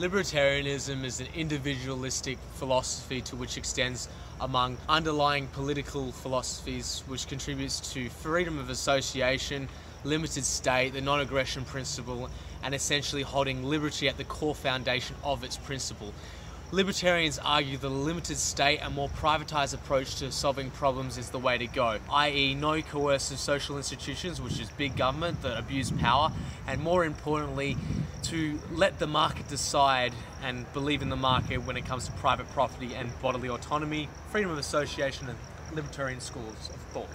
Libertarianism is an individualistic philosophy to which extends among underlying political philosophies which contributes to freedom of association, limited state, the non-aggression principle, and essentially holding liberty at the core foundation of its principle. Libertarians argue a limited state and more privatized approach to solving problems is the way to go, i.e., no coercive social institutions, which is big government that abuse power, and more importantly, to let the market decide and believe in the market when it comes to private property and bodily autonomy, freedom of association, and libertarian schools of thought.